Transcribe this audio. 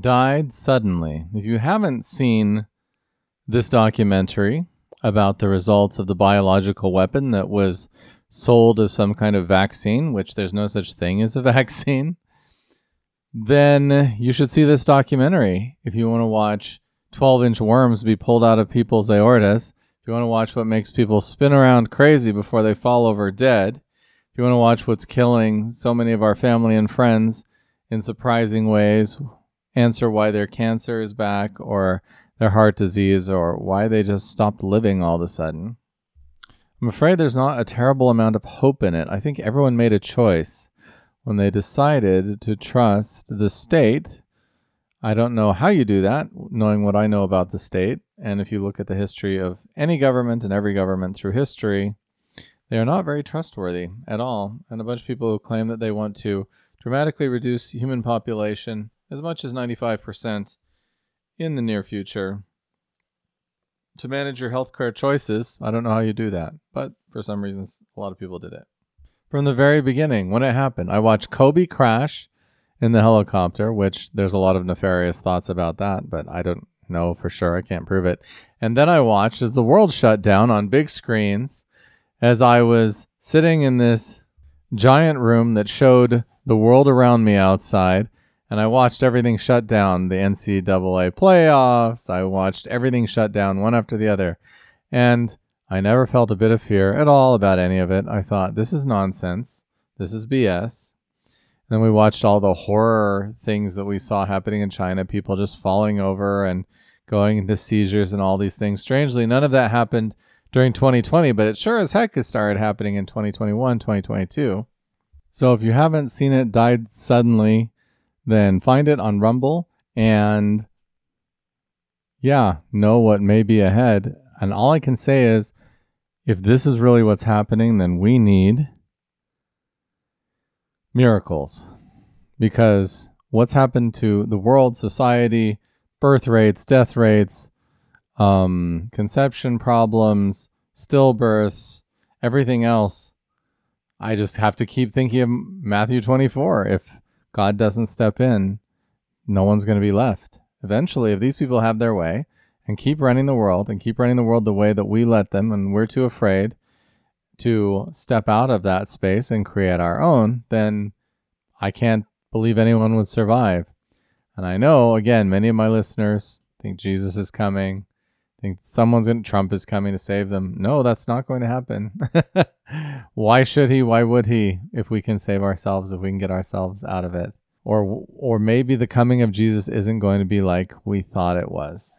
died suddenly. If you haven't seen this documentary about the results of the biological weapon that was sold as some kind of vaccine, which there's no such thing as a vaccine, then you should see this documentary if you want to watch 12 inch worms be pulled out of people's aortas. If you want to watch what makes people spin around crazy before they fall over dead. If you want to watch what's killing so many of our family and friends in surprising ways, answer why their cancer is back or their heart disease or why they just stopped living all of a sudden. I'm afraid there's not a terrible amount of hope in it. I think everyone made a choice when they decided to trust the state. I don't know how you do that, knowing what I know about the state. And if you look at the history of any government and every government through history, they are not very trustworthy at all. And a bunch of people who claim that they want to dramatically reduce human population as much as 95% in the near future to manage your healthcare choices. I don't know how you do that, but for some reasons, a lot of people did it. From the very beginning, when it happened, I watched Kobe crash in the helicopter, which there's a lot of nefarious thoughts about that, but I don't know for sure. I can't prove it. And then I watched as the world shut down on big screens as I was sitting in this giant room that showed the world around me outside and I watched everything shut down the NCAA playoffs. I watched everything shut down one after the other. And I never felt a bit of fear at all about any of it. I thought, this is nonsense. This is BS. And then we watched all the horror things that we saw happening in China people just falling over and going into seizures and all these things. Strangely, none of that happened during 2020, but it sure as heck has started happening in 2021, 2022. So if you haven't seen it, died suddenly then find it on Rumble and yeah, know what may be ahead. And all I can say is if this is really what's happening, then we need miracles. Because what's happened to the world, society, birth rates, death rates, um, conception problems, stillbirths, everything else, I just have to keep thinking of Matthew 24. If God doesn't step in, no one's going to be left. Eventually, if these people have their way and keep running the world and keep running the world the way that we let them, and we're too afraid to step out of that space and create our own, then I can't believe anyone would survive. And I know, again, many of my listeners think Jesus is coming, think someone's going Trump is coming to save them. No, that's not going to happen. Why should he? Why would he? If we can save ourselves, if we can get ourselves out of it, or or maybe the coming of Jesus isn't going to be like we thought it was.